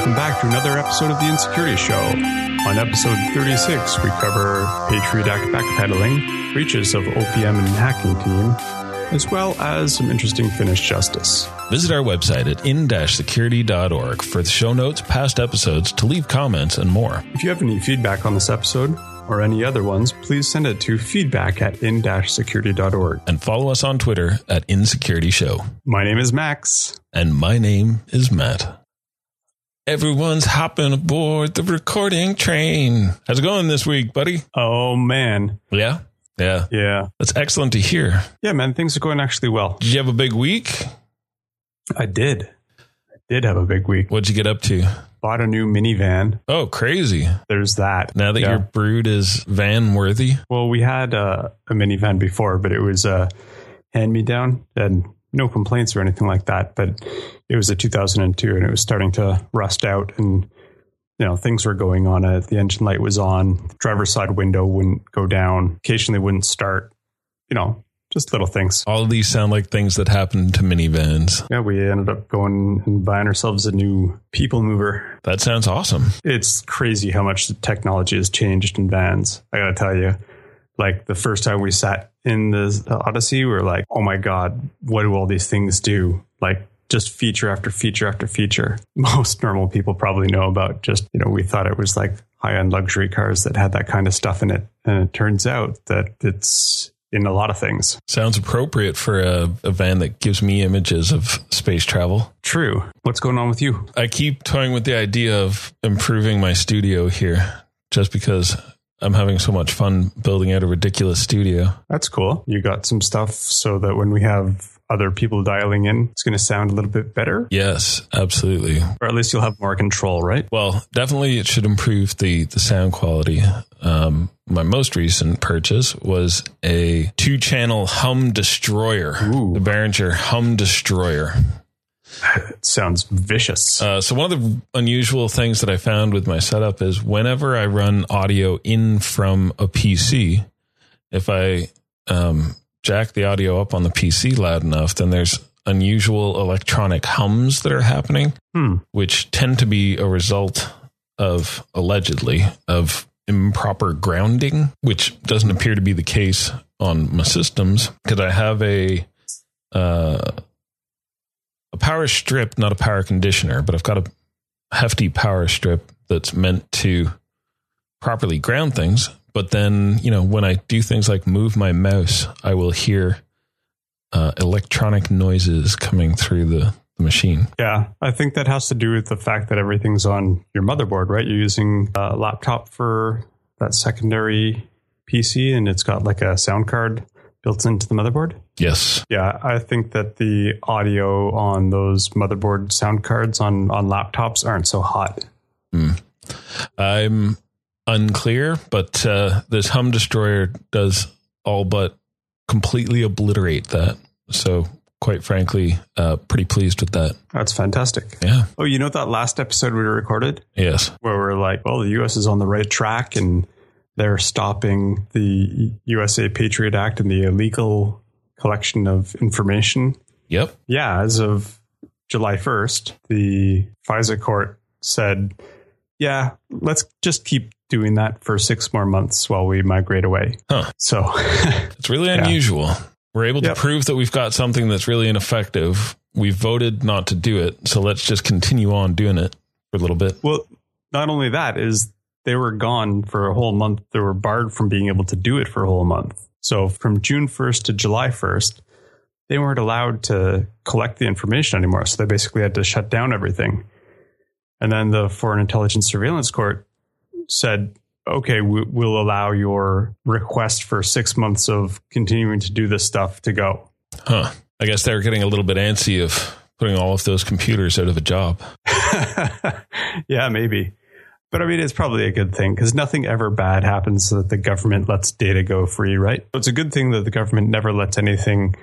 welcome back to another episode of The Insecurity Show. On episode 36, we cover Patriot Act backpedaling, breaches of OPM and hacking team, as well as some interesting Finnish justice. Visit our website at in-security.org for the show notes, past episodes, to leave comments, and more. If you have any feedback on this episode, or any other ones, please send it to feedback at in-security.org. And follow us on Twitter at Insecurity Show. My name is Max. And my name is Matt. Everyone's hopping aboard the recording train. How's it going this week, buddy? Oh, man. Yeah? Yeah. Yeah. That's excellent to hear. Yeah, man. Things are going actually well. Did you have a big week? I did. I did have a big week. What'd you get up to? Bought a new minivan. Oh, crazy. There's that. Now that Yeah. your brood is van worthy. Well, we had uh, a minivan before, but it was a hand me down and no complaints or anything like that. But it was a 2002 and it was starting to rust out and you know things were going on it. The engine light was on, driver's side window wouldn't go down, occasionally wouldn't start. You know, just little things. All of these sound like things that happen to minivans. Yeah, we ended up going and buying ourselves a new people mover. That sounds awesome. It's crazy how much the technology has changed in vans. I gotta tell you, like the first time we sat in the Odyssey, we were like, oh my God, what do all these things do? Like just feature after feature after feature. Most normal people probably know about just, you know, we thought it was like high end luxury cars that had that kind of stuff in it. And it turns out that it's in a lot of things. Sounds appropriate for a, a van that gives me images of space travel. True. What's going on with you? I keep toying with the idea of improving my studio here just because I'm having so much fun building out a ridiculous studio. That's cool. You got some stuff so that when we have other people dialing in, it's going to sound a little bit better, Yes, absolutely. or at least you'll have more control, right? Well, definitely it should improve the, the sound quality. Um, my most recent purchase was a two channel hum destroyer, Ooh. the Behringer hum destroyer. It sounds vicious. Uh, so one of the unusual things that I found with my setup is whenever I run audio in from a PC, if I um, jack the audio up on the PC loud enough, then there's unusual electronic hums that are happening, Hmm. which tend to be a result of allegedly of improper grounding, which doesn't appear to be the case on my systems because I have a uh, a power strip, not a power conditioner, but I've got a hefty power strip that's meant to properly ground things. But then, you know, when I do things like move my mouse, I will hear uh, electronic noises coming through the, the machine. Yeah, I think that has to do with the fact that everything's on your motherboard, right? You're using a laptop for that secondary PC and it's got like a sound card built into the motherboard. Yes. Yeah, I think that the audio on those motherboard sound cards on, on laptops aren't so hot. I'm unclear, but uh, this hum destroyer does all but completely obliterate that. So, quite frankly, uh, pretty pleased with that. That's fantastic. Yeah. Oh, you know that last episode we recorded Yes. where we're like, well, the US is on the right track and they're stopping the USA Patriot Act and the illegal collection of information. Yep. Yeah, as of July 1st, the FISA court said, yeah, let's just keep doing that for six more months while we migrate away. Huh. So, It's really unusual. We're able Yep. to prove that we've got something that's really ineffective. We voted not to do it, so let's just continue on doing it for a little bit. well, not only that is they were gone for a whole month. They were barred from being able to do it for a whole month. So from June 1st to July 1st, they weren't allowed to collect the information anymore. So they basically had to shut down everything. And then the Foreign Intelligence Surveillance Court said, okay, we, we'll allow your request for six months of continuing to do this stuff to go. Huh. I guess they're getting a little bit antsy of putting all of those computers out of a job. yeah, maybe. But I mean, it's probably a good thing because nothing ever bad happens so that the government lets data go free, right? So it's a good thing that the government never lets anything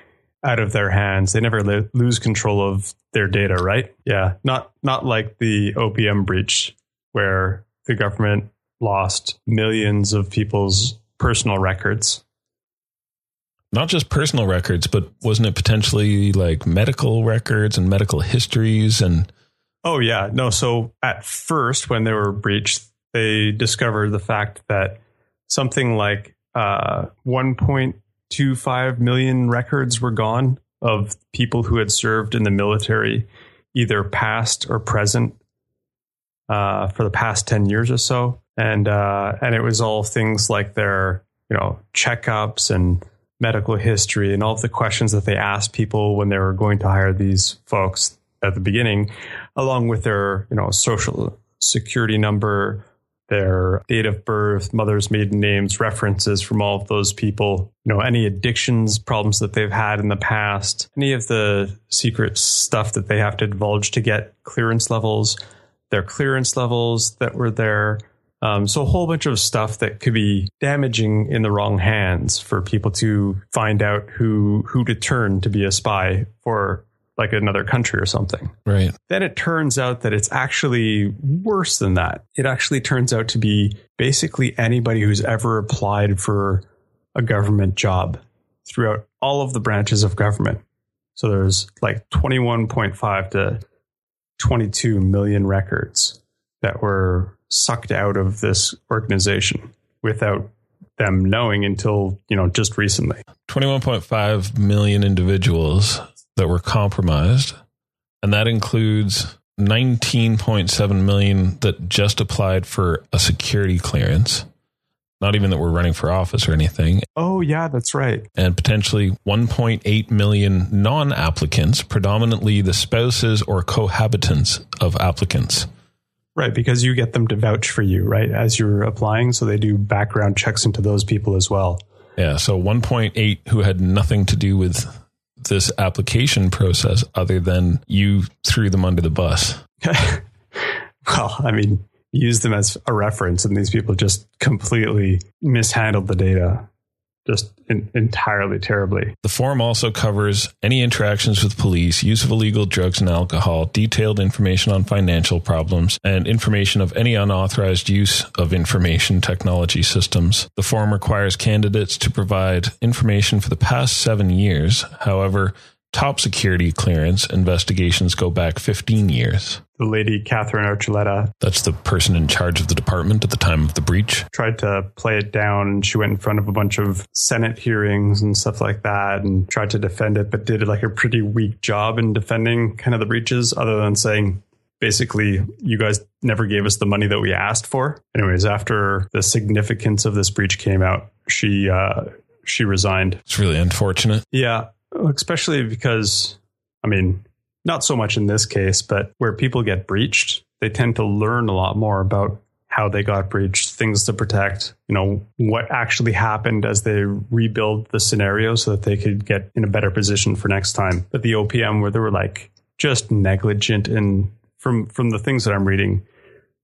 out of their hands. They never lo- lose control of their data, right? Yeah, not not like the OPM breach where the government lost millions of people's personal records. Not just personal records, but wasn't it potentially like medical records and medical histories and Oh yeah, no. So at first, when they were breached, they discovered the fact that something like uh, 1.25 million records were gone of people who had served in the military, either past or present, uh, for the past 10 years or so, and uh, and it was all things like their you know checkups and medical history and all of the questions that they asked people when they were going to hire these folks at the beginning, along with their you know social security number, their date of birth, mother's maiden names, references from all of those people, you know, any addictions, problems that they've had in the past, any of the secret stuff that they have to divulge to get clearance levels, their clearance levels that were there. Um, so a whole bunch of stuff that could be damaging in the wrong hands for people to find out who who to turn to be a spy for like another country or something. Right. Then it turns out that it's actually worse than that. It actually turns out to be basically anybody who's ever applied for a government job throughout all of the branches of government. So there's like 21.5 to 22 million records that were sucked out of this organization without them knowing until, you know, just recently. 21.5 million individuals that were compromised, and that includes 19.7 million that just applied for a security clearance. Not even that we're running for office or anything. Oh, yeah, that's right. And potentially 1.8 million non applicants, predominantly the spouses or cohabitants of applicants. Right, because you get them to vouch for you, right, as you're applying. So they do background checks into those people as well. Yeah, so 1.8 who had nothing to do with this application process other than you threw them under the bus? well, I mean, use them as a reference, and these people just completely mishandled the data just in, entirely terribly. The form also covers any interactions with police, use of illegal drugs and alcohol, detailed information on financial problems, and information of any unauthorized use of information technology systems. The form requires candidates to provide information for the past seven years. However, top security clearance investigations go back 15 years. The lady Katherine Archuleta. That's the person in charge of the department at the time of the breach. Tried to play it down. She went in front of a bunch of Senate hearings and stuff like that and tried to defend it, but did like a pretty weak job in defending kind of the breaches, other than saying, basically, you guys never gave us the money that we asked for. Anyways, after the significance of this breach came out, she, uh, she resigned. It's really unfortunate. Yeah especially because, I mean, not so much in this case, but where people get breached, they tend to learn a lot more about how they got breached, things to protect, you know, what actually happened as they rebuild the scenario so that they could get in a better position for next time. But the OPM where they were like just negligent and from from the things that I'm reading,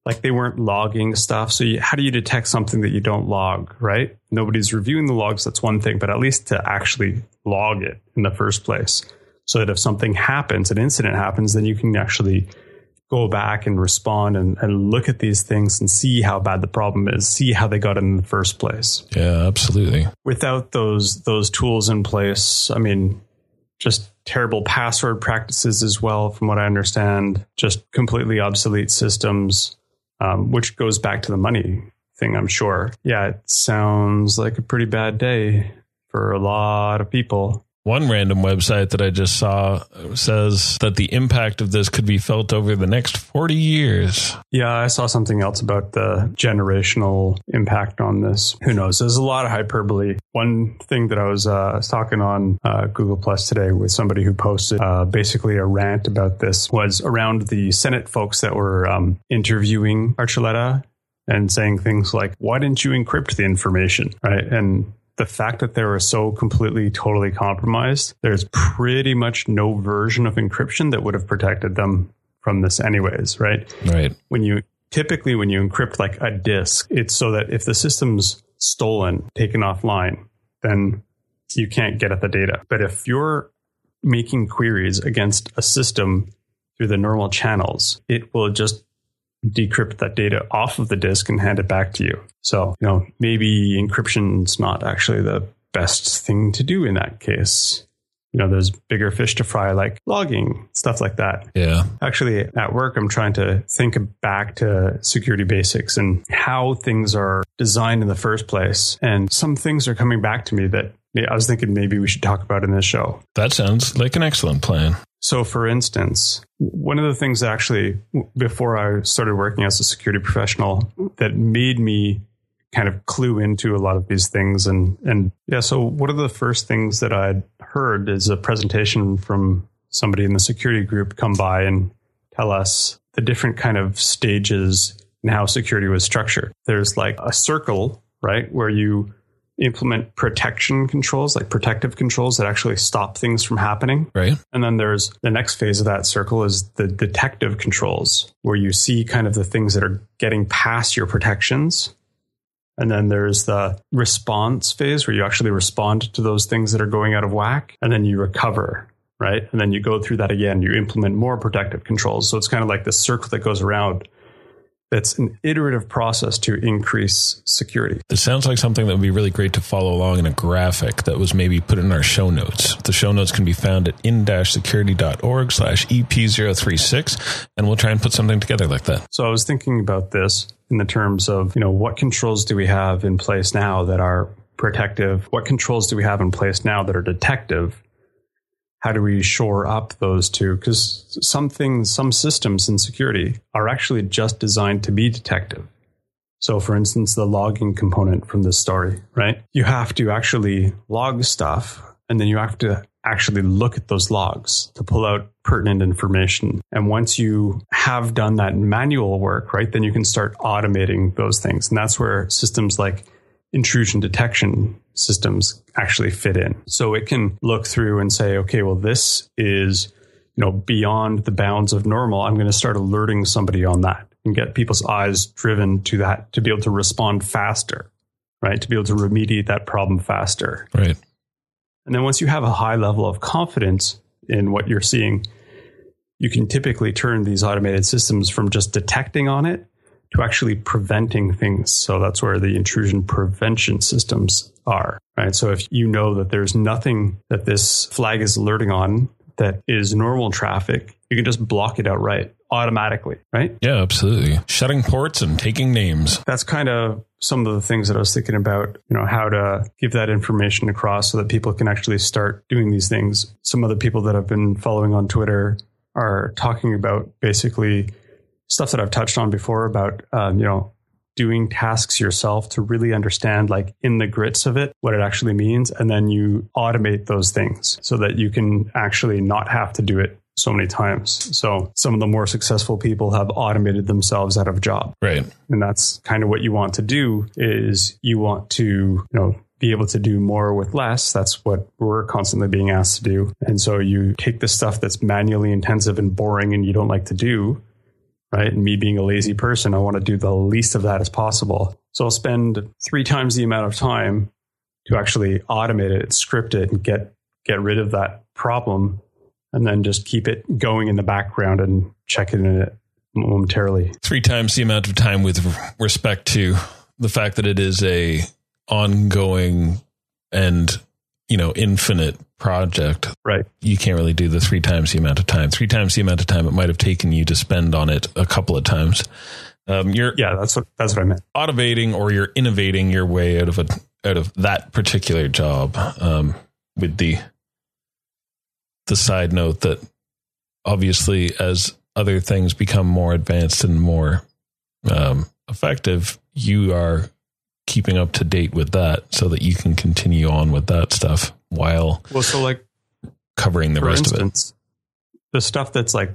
like they weren't logging stuff. So you, how do you detect something that you don't log, right? Nobody's reviewing the logs. That's one thing, but at least to actually log it in the first place so that if something happens, an incident happens, then you can actually go back and respond and, and look at these things and see how bad the problem is, see how they got in the first place. Yeah, absolutely. Without those those tools in place, I mean, just terrible password practices as well, from what I understand, just completely obsolete systems um, which goes back to the money thing, I'm sure. Yeah, it sounds like a pretty bad day for a lot of people. One random website that I just saw says that the impact of this could be felt over the next 40 years. Yeah, I saw something else about the generational impact on this. Who knows? There's a lot of hyperbole. One thing that I was, uh, was talking on uh, Google Plus today with somebody who posted uh, basically a rant about this was around the Senate folks that were um, interviewing Archuleta and saying things like, why didn't you encrypt the information? Right. And the fact that they were so completely, totally compromised, there's pretty much no version of encryption that would have protected them from this, anyways, right? Right. When you typically, when you encrypt like a disk, it's so that if the system's stolen, taken offline, then you can't get at the data. But if you're making queries against a system through the normal channels, it will just decrypt that data off of the disk and hand it back to you. So, you know, maybe encryption's not actually the best thing to do in that case. you know, there's bigger fish to fry like logging, stuff like that. Yeah. Actually, at work, I'm trying to think back to security basics and how things are designed in the first place. And some things are coming back to me that I was thinking maybe we should talk about in this show. That sounds like an excellent plan. So, for instance, one of the things actually, before I started working as a security professional, that made me kind of clue into a lot of these things. And, and yeah, so one of the first things that I'd heard is a presentation from somebody in the security group come by and tell us the different kind of stages and how security was structured. There's like a circle, right, where you implement protection controls, like protective controls that actually stop things from happening. Right. And then there's the next phase of that circle is the detective controls, where you see kind of the things that are getting past your protections and then there's the response phase where you actually respond to those things that are going out of whack. And then you recover, right? And then you go through that again. You implement more protective controls. So it's kind of like this circle that goes around. It's an iterative process to increase security. This sounds like something that would be really great to follow along in a graphic that was maybe put in our show notes. The show notes can be found at in-security.org slash EP036, and we'll try and put something together like that. So I was thinking about this in the terms of, you know, what controls do we have in place now that are protective? What controls do we have in place now that are detective? How do we shore up those two? Because some things, some systems in security are actually just designed to be detective. So, for instance, the logging component from this story, right? You have to actually log stuff and then you have to actually look at those logs to pull out pertinent information. And once you have done that manual work, right, then you can start automating those things. And that's where systems like intrusion detection systems actually fit in. So it can look through and say, okay, well, this is, you know, beyond the bounds of normal. I'm going to start alerting somebody on that and get people's eyes driven to that to be able to respond faster, right? To be able to remediate that problem faster. Right. And then once you have a high level of confidence in what you're seeing, you can typically turn these automated systems from just detecting on it to actually preventing things. So that's where the intrusion prevention systems are, right? So if you know that there's nothing that this flag is alerting on that is normal traffic, you can just block it outright automatically, right? Yeah, absolutely. Shutting ports and taking names. That's kind of some of the things that I was thinking about, you know, how to give that information across so that people can actually start doing these things. Some of the people that I've been following on Twitter are talking about basically stuff that I've touched on before about, um, you know, doing tasks yourself to really understand like in the grits of it what it actually means and then you automate those things so that you can actually not have to do it so many times so some of the more successful people have automated themselves out of job right and that's kind of what you want to do is you want to you know be able to do more with less. That's what we're constantly being asked to do. And so you take the stuff that's manually intensive and boring and you don't like to do, right? And me being a lazy person, I want to do the least of that as possible. So I'll spend three times the amount of time to actually automate it, script it, and get get rid of that problem, and then just keep it going in the background and check in it momentarily. Three times the amount of time with respect to the fact that it is a ongoing and you know infinite project right. you can't really do the three times the amount of time. Three times the amount of time it might have taken you to spend on it a couple of times. Um, you're yeah that's what that's what i meant. automating or you're innovating your way out of a out of that particular job um, with the the side note that obviously as other things become more advanced and more um, effective you are keeping up to date with that so that you can continue on with that stuff while well so like covering the rest instance, of it. the stuff that's like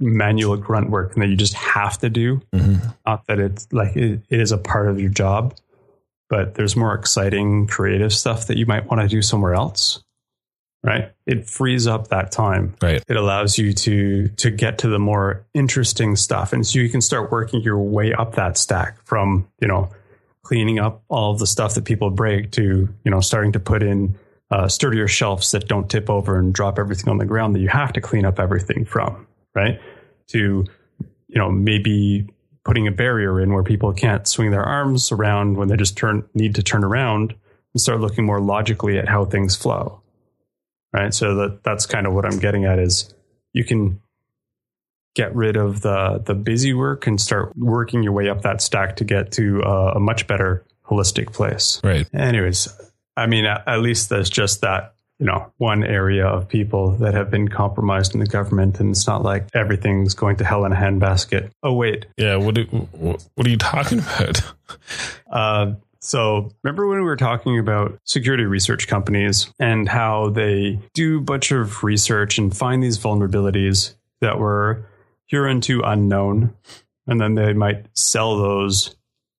manual grunt work and that you just have to do mm-hmm. not that it's like it, it is a part of your job but there's more exciting creative stuff that you might want to do somewhere else right? It frees up that time. Right. It allows you to to get to the more interesting stuff and so you can start working your way up that stack from you know cleaning up all the stuff that people break to you know starting to put in uh, sturdier shelves that don't tip over and drop everything on the ground that you have to clean up everything from right to you know maybe putting a barrier in where people can't swing their arms around when they just turn need to turn around and start looking more logically at how things flow right? So that that's kind of what I'm getting at is you can get rid of the the busy work and start working your way up that stack to get to a, a much better holistic place. Right. Anyways, I mean, at, at least there's just that you know one area of people that have been compromised in the government and it's not like everything's going to hell in a handbasket oh wait Yeah. What do, what are you talking about? uh, so remember when we were talking about security research companies and how they do a bunch of research and find these vulnerabilities that were hereunto unknown and then they might sell those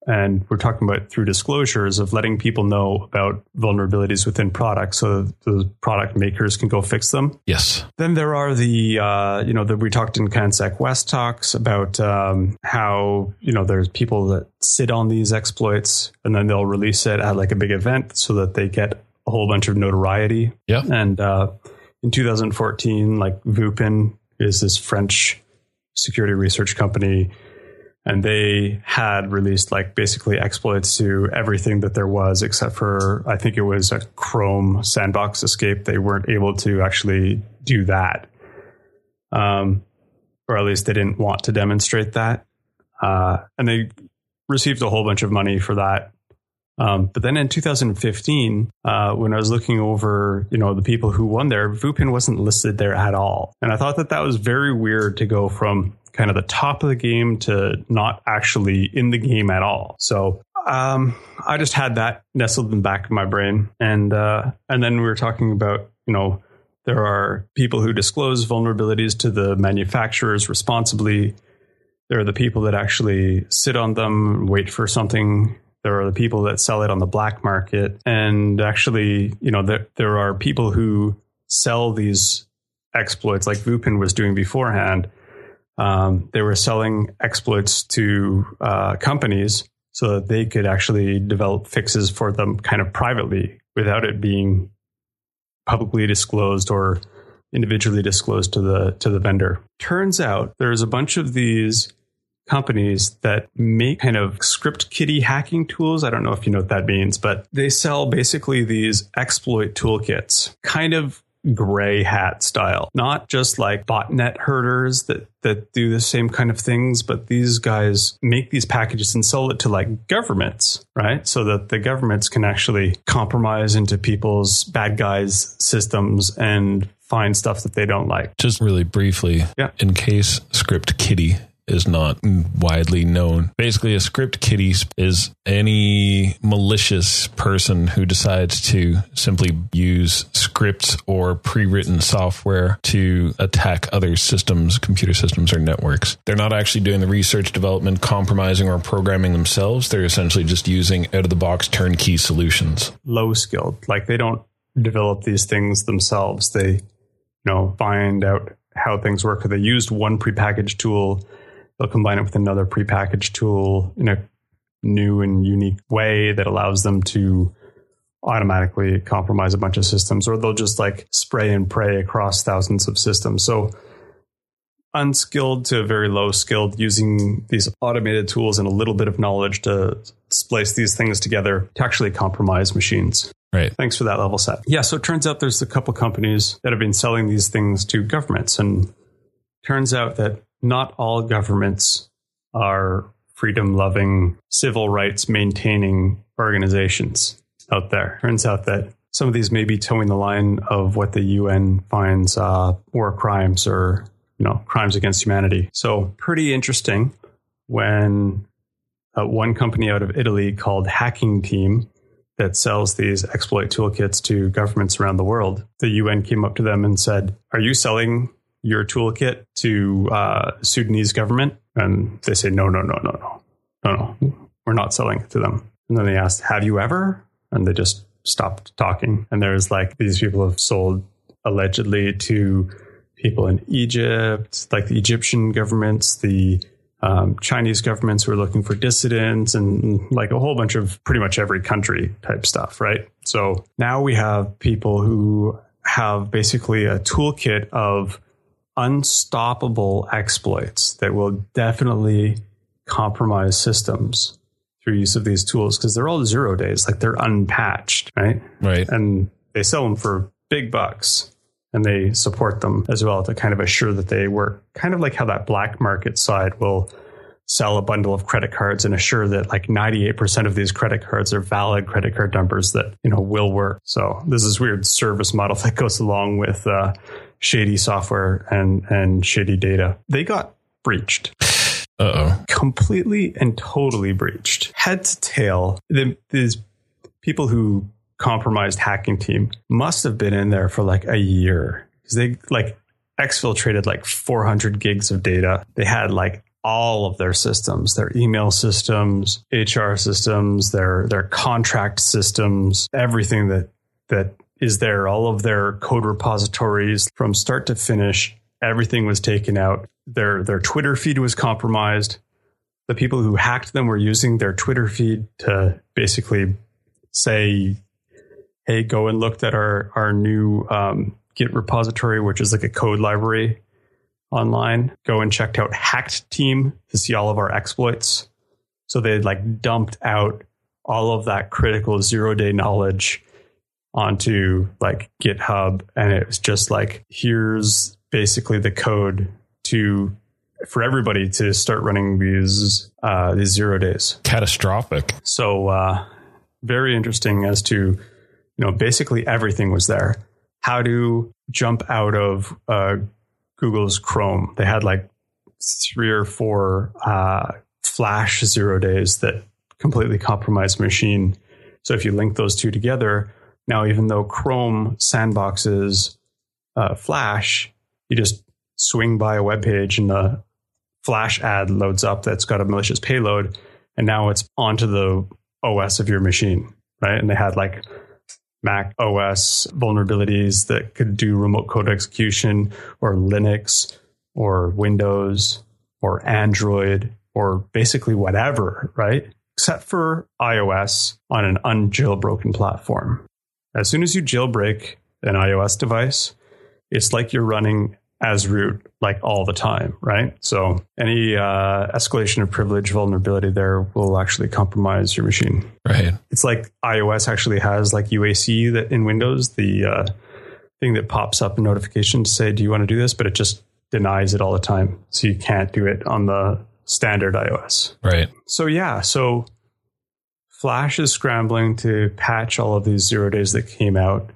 and we're talking about through disclosures of letting people know about vulnerabilities within products so the product makers can go fix them Yes. then there are the, uh, you know, that we talked in CanSecWest talks about um, how, you know, there's people that sit on these exploits and then they'll release it at like a big event so that they get a whole bunch of notoriety. Yeah. And uh, in 2014, like VUPEN is this French security research company. And they had released like basically exploits to everything that there was, except for I think it was a Chrome sandbox escape. They weren't able to actually do that, um, or at least they didn't want to demonstrate that. Uh, and they received a whole bunch of money for that. Um, but then in 2015, uh, when I was looking over, you know, the people who won there, VUPEN wasn't listed there at all, and I thought that that was very weird to go from kind of the top of the game to not actually in the game at all. So um, I just had that nestled in the back of my brain, and uh, and then we were talking about, you know, there are people who disclose vulnerabilities to the manufacturers responsibly. There are the people that actually sit on them, wait for something there are the people that sell it on the black market. And actually you know there, there are people who sell these exploits like VUPEN was doing beforehand. Um, they were selling exploits to uh, companies so that they could actually develop fixes for them kind of privately without it being publicly disclosed or individually disclosed to the to the vendor. Turns out there's a bunch of these companies that make kind of script kiddie hacking tools. I don't know if you know what that means, but they sell basically these exploit toolkits, kind of gray hat style, not just like botnet herders that that do the same kind of things, but these guys make these packages and sell it to like governments, right? So that the governments can actually compromise into people's bad guys systems and find stuff that they don't like. Just really briefly, Yeah. in case script kiddie is not widely known. Basically, a script kiddie is any malicious person who decides to simply use scripts or pre written software to attack other systems, computer systems, or networks. They're not actually doing the research, development, compromising, or programming themselves. They're essentially just using out of the box turnkey solutions. low skilled. Like they don't develop these things themselves. They, you know, find out how things work. They used one prepackaged tool. They'll combine it with another prepackaged tool in a new and unique way that allows them to automatically compromise a bunch of systems, or they'll just like spray and pray across thousands of systems. So unskilled to very low skilled using these automated tools and a little bit of knowledge to splice these things together to actually compromise machines. Right. Thanks for that level set. Yeah, so it turns out there's a couple companies that have been selling these things to governments and turns out that not all governments are freedom loving, civil rights maintaining organizations out there. Turns out that some of these may be toeing the line of what the UN finds uh, war crimes or you know crimes against humanity. So pretty interesting when uh, one company out of Italy called Hacking Team that sells these exploit toolkits to governments around the world. The UN came up to them and said, "Are you selling your toolkit to uh, Sudanese government?" And they say, "No, no, no, no, no, no, no. We're not selling it to them." And then they asked, "Have you ever?" And they just stopped talking. And there's like these people have sold allegedly to people in Egypt, like the Egyptian governments, the um, Chinese governments who are looking for dissidents, and like a whole bunch of pretty much every country type stuff, right? So now we have people who have basically a toolkit of unstoppable exploits that will definitely compromise systems through use of these tools because they're all zero days, like they're unpatched, right? Right. And they sell them for big bucks. and they support them as well to kind of assure that they work. Kind of like how that black market side will sell a bundle of credit cards and assure that like 98% of these credit cards are valid credit card numbers that you know will work so this is weird service model that goes along with uh, shady software and and shady data. They got breached. Uh-oh. completely and totally breached. Head to tail the, these people who compromised hacking team must have been in there for like a year. Because they like exfiltrated like 400 gigs of data. They had like all of their systems, their email systems, HR systems, their their contract systems, everything that that is there, all of their code repositories from start to finish, everything was taken out. Their their Twitter feed was compromised. The people who hacked them were using their Twitter feed to basically say, "Hey, go and look at our our new um, Git repository, which is like a code library online, go and checked out Hacked Team to see all of our exploits. So they like dumped out all of that critical zero day knowledge onto like GitHub. And it was just like, here's basically the code to for everybody to start running these uh, these zero days. Catastrophic. So uh, very interesting as to you know basically everything was there. How to jump out of uh, Google's Chrome. They had like three or four uh, Flash zero days that completely compromised machine. So if you link those two together, now even though Chrome sandboxes uh, Flash, you just swing by a web page and the Flash ad loads up that's got a malicious payload, and now it's onto the OS of your machine, right? And they had like Mac OS vulnerabilities that could do remote code execution or Linux or Windows or Android or basically whatever, right? Except for iOS on an unjailbroken platform. As soon as you jailbreak an iOS device, it's like you're running as root like all the time, right? So any uh, escalation of privilege vulnerability there will actually compromise your machine. Right. It's like iOS actually has like UAC that in Windows, the uh, thing that pops up a notification to say, "Do you want to do this?" But it just denies it all the time, so you can't do it on the standard iOS. Right. So yeah, so Flash is scrambling to patch all of these zero days that came out.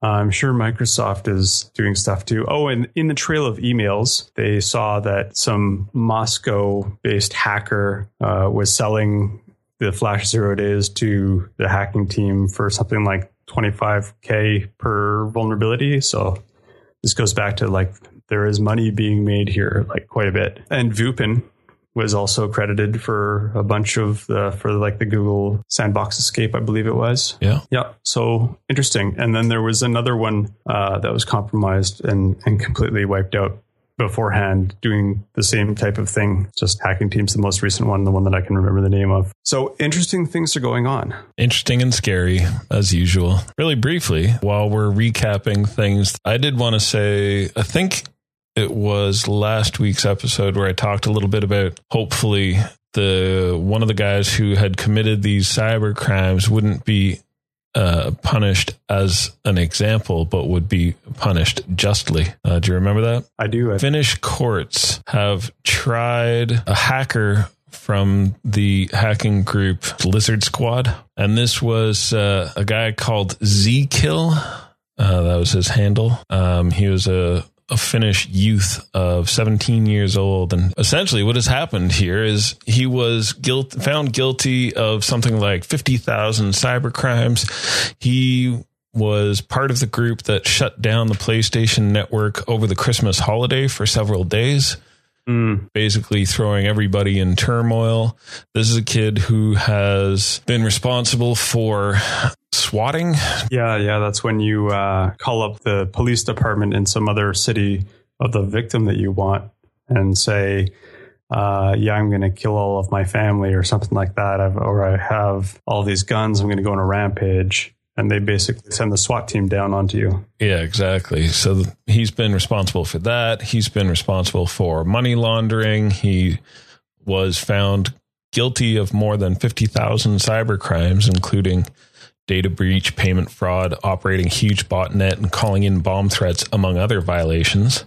I'm sure Microsoft is doing stuff too. Oh, and in the trail of emails, they saw that some Moscow based hacker uh, was selling the Flash Zero Days to the hacking team for something like 25K per vulnerability. So this goes back to like there is money being made here, like quite a bit. And VUPEN, was also credited for a bunch of the for like the Google Sandbox Escape, I believe it was. Yeah. Yeah. So interesting. And then there was another one uh, that was compromised and and completely wiped out beforehand doing the same type of thing just hacking teams the most recent one the one that i can remember the name of so interesting things are going on Interesting and scary, as usual. Really briefly, while we're recapping things, I did want to say I think it was last week's episode where I talked a little bit about hopefully the one of the guys who had committed these cyber crimes wouldn't be uh, punished as an example, but would be punished justly. Uh, do you remember that? i do Finnish courts have tried a hacker from the hacking group Lizard Squad, and this was uh, a guy called Zeekill. Uh, that was his handle. Um, he was a a Finnish youth of 17 years old. And essentially, what has happened here is he was guilt, found guilty of something like 50,000 cyber crimes. He was part of the group that shut down the PlayStation network over the Christmas holiday for several days. Mm, basically throwing everybody in turmoil. This is a kid who has been responsible for swatting. yeah yeah that's when you uh, call up the police department in some other city of the victim that you want and say uh, yeah i'm going to kill all of my family or something like that I've, or i have all these guns i'm going to go on a rampage and they basically send the swat team down onto you Yeah, exactly. So he's been responsible for that. He's been responsible for money laundering. He was found guilty of more than 50,000 cyber crimes, including data breach, payment fraud, operating huge botnet, and calling in bomb threats, among other violations.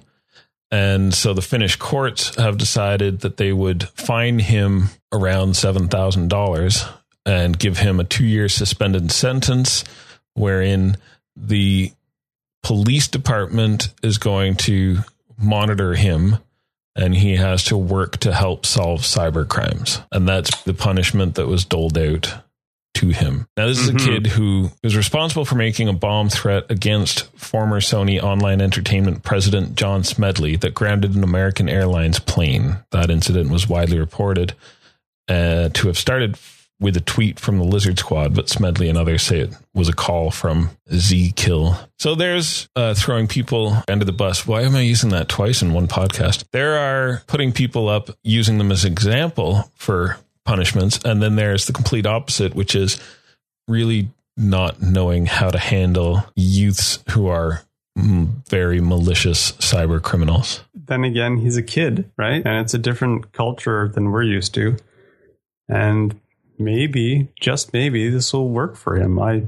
And so the Finnish courts have decided that they would fine him around $7,000 and give him a two year suspended sentence, wherein the police department is going to monitor him and he has to work to help solve cyber crimes. And that's the punishment that was doled out to him. Now, this is mm-hmm. a kid who is responsible for making a bomb threat against former Sony Online Entertainment president John Smedley that grounded an American Airlines plane. That incident was widely reported uh, to have started with a tweet from the Lizard Squad, but Smedley and others say it was a call from Zeekill. So there's uh, throwing people under the bus. Why am I using that twice in one podcast? There are putting people up, using them as example for punishments, and then there's the complete opposite, which is really not knowing how to handle youths who are very malicious cyber criminals. Then again, he's a kid, right? And it's a different culture than we're used to. And maybe, just maybe, this will work for him. I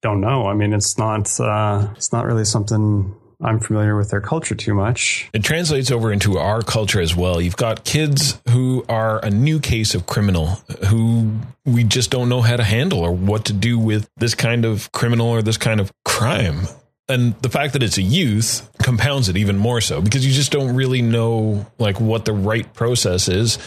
don't know. I mean, it's not uh, it's not really something I'm familiar with their culture too much. It translates over into our culture as well. You've got kids who are a new case of criminal who we just don't know how to handle or what to do with this kind of criminal or this kind of crime and the fact that it's a youth compounds it even more so because you just don't really know like what the right process is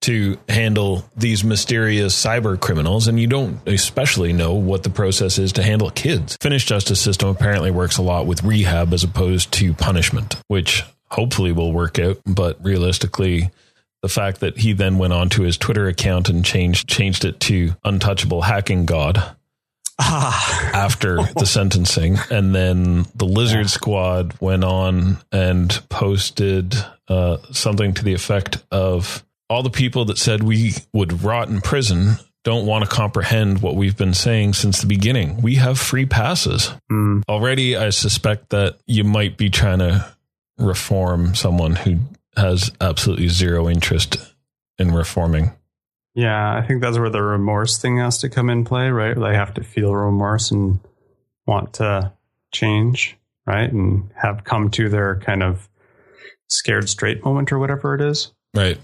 to handle these mysterious cyber criminals. And you don't especially know what the process is to handle kids. Finnish justice system apparently works a lot with rehab as opposed to punishment which hopefully will work out. But realistically the fact that he then went on to his twitter account and changed changed it to untouchable hacking god ah. after the sentencing. And then the Lizard yeah. Squad went on and posted uh, something to the effect of all the people that said we would rot in prison don't want to comprehend what we've been saying since the beginning. We have free passes. Mm. Already, I suspect that you might be trying to reform someone who has absolutely zero interest in reforming. Yeah, I think that's where the remorse thing has to come in play, right? They have to feel remorse and want to change, right? And have come to their kind of scared straight moment or whatever it is. Right.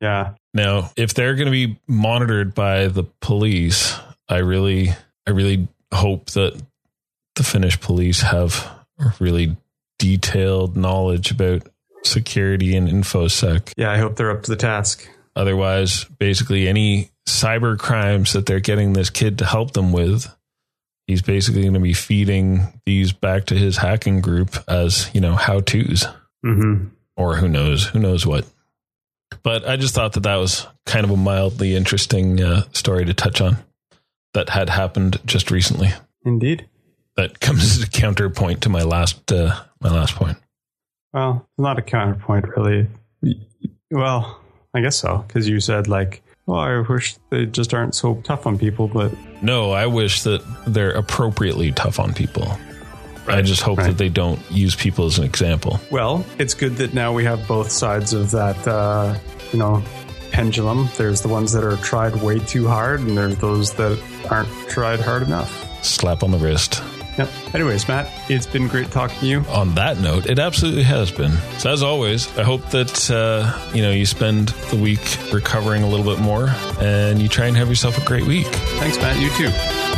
Yeah. Now, if they're going to be monitored by the police, I really, I really hope that the Finnish police have really detailed knowledge about security and infosec. Yeah, I hope they're up to the task. Otherwise, basically, any cyber crimes that they're getting this kid to help them with, he's basically going to be feeding these back to his hacking group as, you know, how to's. Mm-hmm. Or who knows? Who knows what? But I just thought that that was kind of a mildly interesting uh, story to touch on that had happened just recently. Indeed. That comes as a counterpoint to my last uh, my last point. Well, not a counterpoint, really. Well, I guess so, because you said like, "Well, I wish they just aren't so tough on people," but no, I wish that they're appropriately tough on people. I just hope right. that they don't use people as an example. Well, it's good that now we have both sides of that, uh, you know, pendulum. There's the ones that are tried way too hard, and there's those that aren't tried hard enough. Slap on the wrist. Yep. Anyways, Matt, it's been great talking to you. On that note, it absolutely has been. So as always, I hope that uh, you know you spend the week recovering a little bit more, and you try and have yourself a great week. Thanks, Matt. You too.